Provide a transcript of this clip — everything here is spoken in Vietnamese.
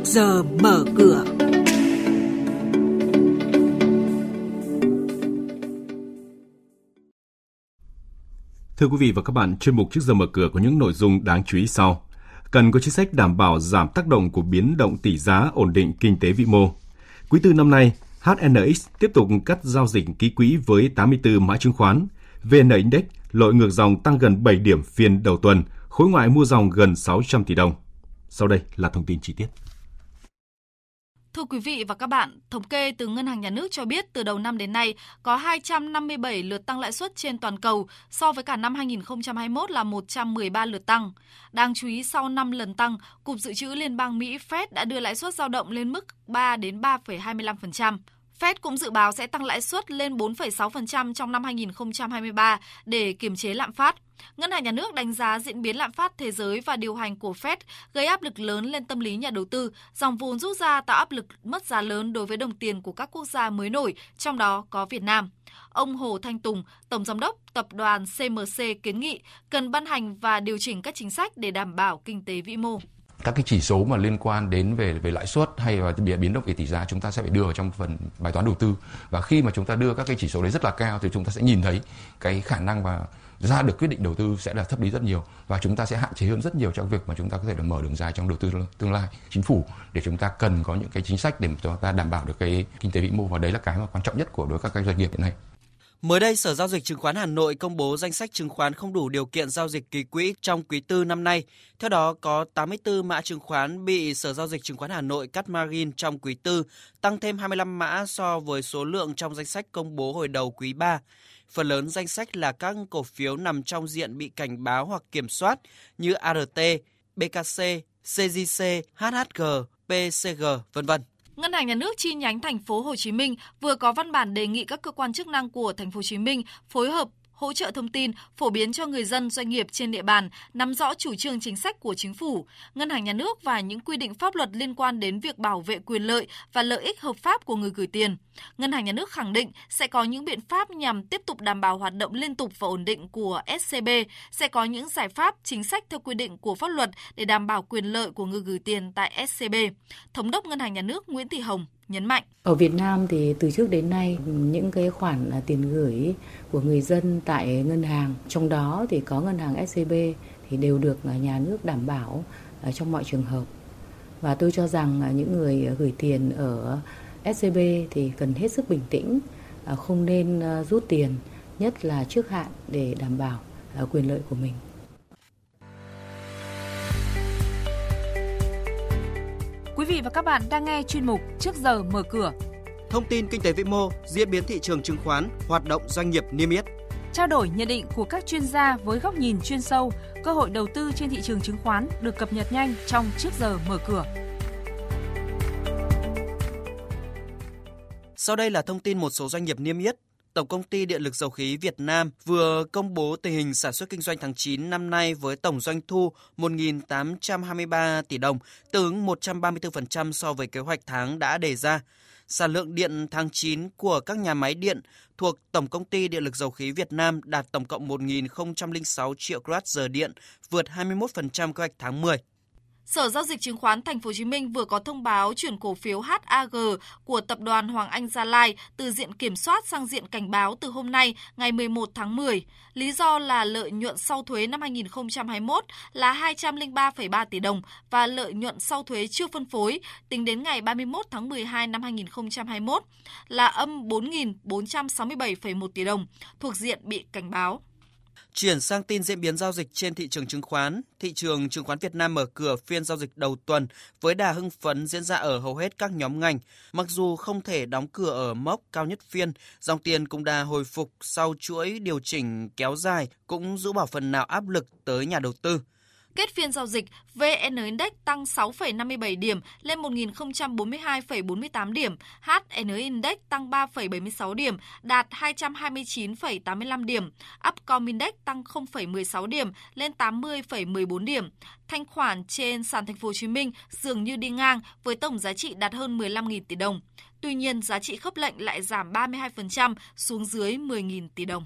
trước giờ mở cửa. Thưa quý vị và các bạn, chuyên mục trước giờ mở cửa có những nội dung đáng chú ý sau. Cần có chính sách đảm bảo giảm tác động của biến động tỷ giá ổn định kinh tế vĩ mô. Quý tư năm nay, HNX tiếp tục cắt giao dịch ký quỹ với 84 mã chứng khoán. VN Index lội ngược dòng tăng gần 7 điểm phiên đầu tuần, khối ngoại mua dòng gần 600 tỷ đồng. Sau đây là thông tin chi tiết. Thưa quý vị và các bạn, thống kê từ Ngân hàng Nhà nước cho biết từ đầu năm đến nay có 257 lượt tăng lãi suất trên toàn cầu so với cả năm 2021 là 113 lượt tăng. Đáng chú ý sau 5 lần tăng, Cục Dự trữ Liên bang Mỹ Fed đã đưa lãi suất dao động lên mức 3 đến 3,25%. Fed cũng dự báo sẽ tăng lãi suất lên 4,6% trong năm 2023 để kiềm chế lạm phát. Ngân hàng Nhà nước đánh giá diễn biến lạm phát thế giới và điều hành của Fed gây áp lực lớn lên tâm lý nhà đầu tư, dòng vốn rút ra tạo áp lực mất giá lớn đối với đồng tiền của các quốc gia mới nổi, trong đó có Việt Nam. Ông Hồ Thanh Tùng, Tổng Giám đốc Tập đoàn CMC kiến nghị cần ban hành và điều chỉnh các chính sách để đảm bảo kinh tế vĩ mô các cái chỉ số mà liên quan đến về về lãi suất hay là biến động về tỷ giá chúng ta sẽ phải đưa vào trong phần bài toán đầu tư và khi mà chúng ta đưa các cái chỉ số đấy rất là cao thì chúng ta sẽ nhìn thấy cái khả năng và ra được quyết định đầu tư sẽ là thấp đi rất nhiều và chúng ta sẽ hạn chế hơn rất nhiều trong việc mà chúng ta có thể là mở đường dài trong đầu tư tương lai chính phủ để chúng ta cần có những cái chính sách để chúng ta đảm bảo được cái kinh tế vĩ mô và đấy là cái mà quan trọng nhất của đối với các doanh nghiệp hiện nay. Mới đây, Sở Giao dịch Chứng khoán Hà Nội công bố danh sách chứng khoán không đủ điều kiện giao dịch kỳ quỹ trong quý tư năm nay. Theo đó, có 84 mã chứng khoán bị Sở Giao dịch Chứng khoán Hà Nội cắt margin trong quý tư, tăng thêm 25 mã so với số lượng trong danh sách công bố hồi đầu quý 3. Phần lớn danh sách là các cổ phiếu nằm trong diện bị cảnh báo hoặc kiểm soát như ART, BKC, CGC, HHG, PCG, vân vân. Ngân hàng Nhà nước chi nhánh thành phố Hồ Chí Minh vừa có văn bản đề nghị các cơ quan chức năng của thành phố Hồ Chí Minh phối hợp hỗ trợ thông tin, phổ biến cho người dân doanh nghiệp trên địa bàn nắm rõ chủ trương chính sách của chính phủ, ngân hàng nhà nước và những quy định pháp luật liên quan đến việc bảo vệ quyền lợi và lợi ích hợp pháp của người gửi tiền. Ngân hàng nhà nước khẳng định sẽ có những biện pháp nhằm tiếp tục đảm bảo hoạt động liên tục và ổn định của SCB, sẽ có những giải pháp chính sách theo quy định của pháp luật để đảm bảo quyền lợi của người gửi tiền tại SCB. Thống đốc Ngân hàng nhà nước Nguyễn Thị Hồng nhấn mạnh. Ở Việt Nam thì từ trước đến nay những cái khoản à, tiền gửi của người dân tại ngân hàng, trong đó thì có ngân hàng SCB thì đều được à, nhà nước đảm bảo à, trong mọi trường hợp. Và tôi cho rằng những người gửi tiền ở SCB thì cần hết sức bình tĩnh, không nên rút tiền, nhất là trước hạn để đảm bảo quyền lợi của mình. Vị và các bạn đang nghe chuyên mục Trước giờ mở cửa. Thông tin kinh tế vĩ mô, diễn biến thị trường chứng khoán, hoạt động doanh nghiệp niêm yết. Trao đổi nhận định của các chuyên gia với góc nhìn chuyên sâu, cơ hội đầu tư trên thị trường chứng khoán được cập nhật nhanh trong Trước giờ mở cửa. Sau đây là thông tin một số doanh nghiệp niêm yết Tổng công ty Điện lực Dầu khí Việt Nam vừa công bố tình hình sản xuất kinh doanh tháng 9 năm nay với tổng doanh thu 1.823 tỷ đồng, tương ứng 134% so với kế hoạch tháng đã đề ra. Sản lượng điện tháng 9 của các nhà máy điện thuộc Tổng công ty Điện lực Dầu khí Việt Nam đạt tổng cộng 1.006 triệu kWh điện, vượt 21% kế hoạch tháng 10. Sở giao dịch chứng khoán Thành phố Hồ Chí Minh vừa có thông báo chuyển cổ phiếu HAG của tập đoàn Hoàng Anh Gia Lai từ diện kiểm soát sang diện cảnh báo từ hôm nay, ngày 11 tháng 10. Lý do là lợi nhuận sau thuế năm 2021 là 203,3 tỷ đồng và lợi nhuận sau thuế chưa phân phối tính đến ngày 31 tháng 12 năm 2021 là âm 4.467,1 tỷ đồng, thuộc diện bị cảnh báo. Chuyển sang tin diễn biến giao dịch trên thị trường chứng khoán, thị trường chứng khoán Việt Nam mở cửa phiên giao dịch đầu tuần với đà hưng phấn diễn ra ở hầu hết các nhóm ngành. Mặc dù không thể đóng cửa ở mốc cao nhất phiên, dòng tiền cũng đã hồi phục sau chuỗi điều chỉnh kéo dài cũng giữ bảo phần nào áp lực tới nhà đầu tư. Kết phiên giao dịch, VN Index tăng 6,57 điểm lên 1.042,48 điểm, HN Index tăng 3,76 điểm, đạt 229,85 điểm, Upcom Index tăng 0,16 điểm lên 80,14 điểm. Thanh khoản trên sàn thành phố Hồ Chí Minh dường như đi ngang với tổng giá trị đạt hơn 15.000 tỷ đồng. Tuy nhiên, giá trị khớp lệnh lại giảm 32% xuống dưới 10.000 tỷ đồng.